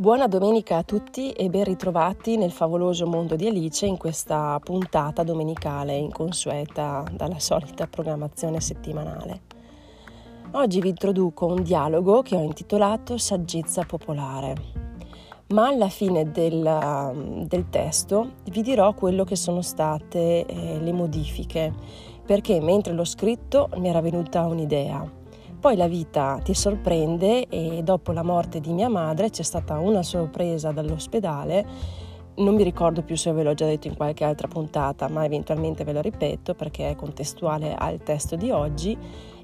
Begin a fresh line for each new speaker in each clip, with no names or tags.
Buona domenica a tutti e ben ritrovati nel favoloso mondo di Alice in questa puntata domenicale inconsueta dalla solita programmazione settimanale. Oggi vi introduco un dialogo che ho intitolato Saggezza popolare, ma alla fine del, del testo vi dirò quello che sono state eh, le modifiche, perché mentre l'ho scritto mi era venuta un'idea poi la vita ti sorprende e dopo la morte di mia madre c'è stata una sorpresa dall'ospedale. Non mi ricordo più se ve l'ho già detto in qualche altra puntata, ma eventualmente ve lo ripeto perché è contestuale al testo di oggi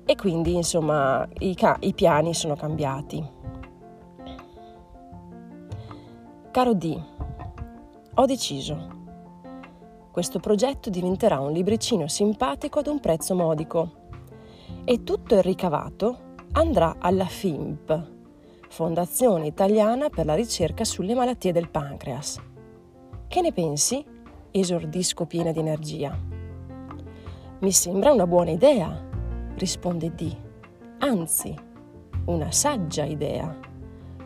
e quindi insomma i, ca- i piani sono cambiati. Caro D, ho deciso. Questo progetto diventerà un libricino simpatico ad un prezzo modico e tutto il ricavato andrà alla FIMP, Fondazione Italiana per la ricerca sulle malattie del pancreas. Che ne pensi? esordisco piena di energia. Mi sembra una buona idea, risponde D. Anzi, una saggia idea,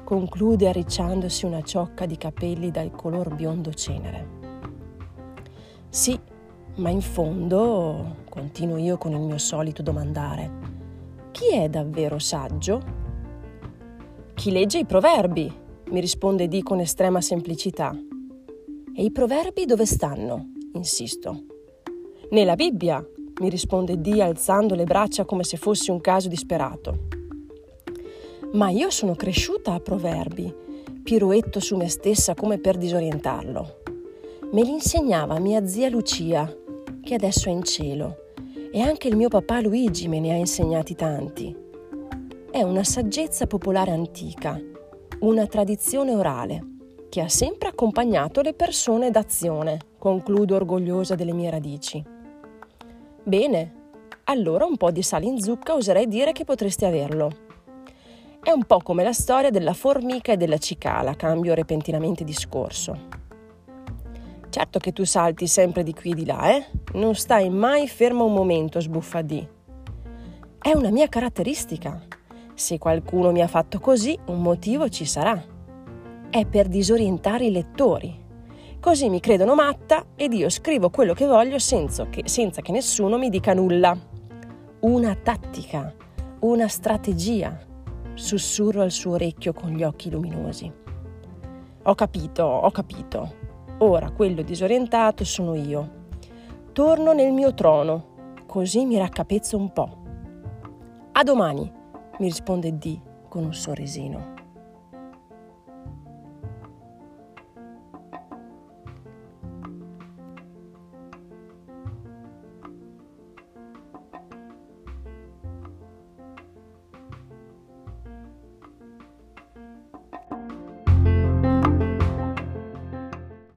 conclude arricciandosi una ciocca di capelli dal color biondo cenere. Sì, ma in fondo, continuo io con il mio solito domandare, chi è davvero saggio? Chi legge i proverbi, mi risponde Di con estrema semplicità. E i proverbi dove stanno? insisto. Nella Bibbia, mi risponde Di alzando le braccia come se fosse un caso disperato. Ma io sono cresciuta a proverbi, piruetto su me stessa come per disorientarlo. Me li insegnava mia zia Lucia, che adesso è in cielo e anche il mio papà Luigi me ne ha insegnati tanti. È una saggezza popolare antica, una tradizione orale che ha sempre accompagnato le persone d'azione, concludo orgogliosa delle mie radici. Bene, allora un po' di sale in zucca oserei dire che potresti averlo. È un po' come la storia della formica e della cicala, cambio repentinamente discorso. Certo che tu salti sempre di qui e di là, eh? Non stai mai fermo un momento, sbuffa di. È una mia caratteristica. Se qualcuno mi ha fatto così, un motivo ci sarà. È per disorientare i lettori. Così mi credono matta ed io scrivo quello che voglio senza che, senza che nessuno mi dica nulla. Una tattica, una strategia, sussurro al suo orecchio con gli occhi luminosi. Ho capito, ho capito. Ora quello disorientato sono io. Torno nel mio trono, così mi raccapezzo un po'. A domani, mi risponde D con un sorrisino.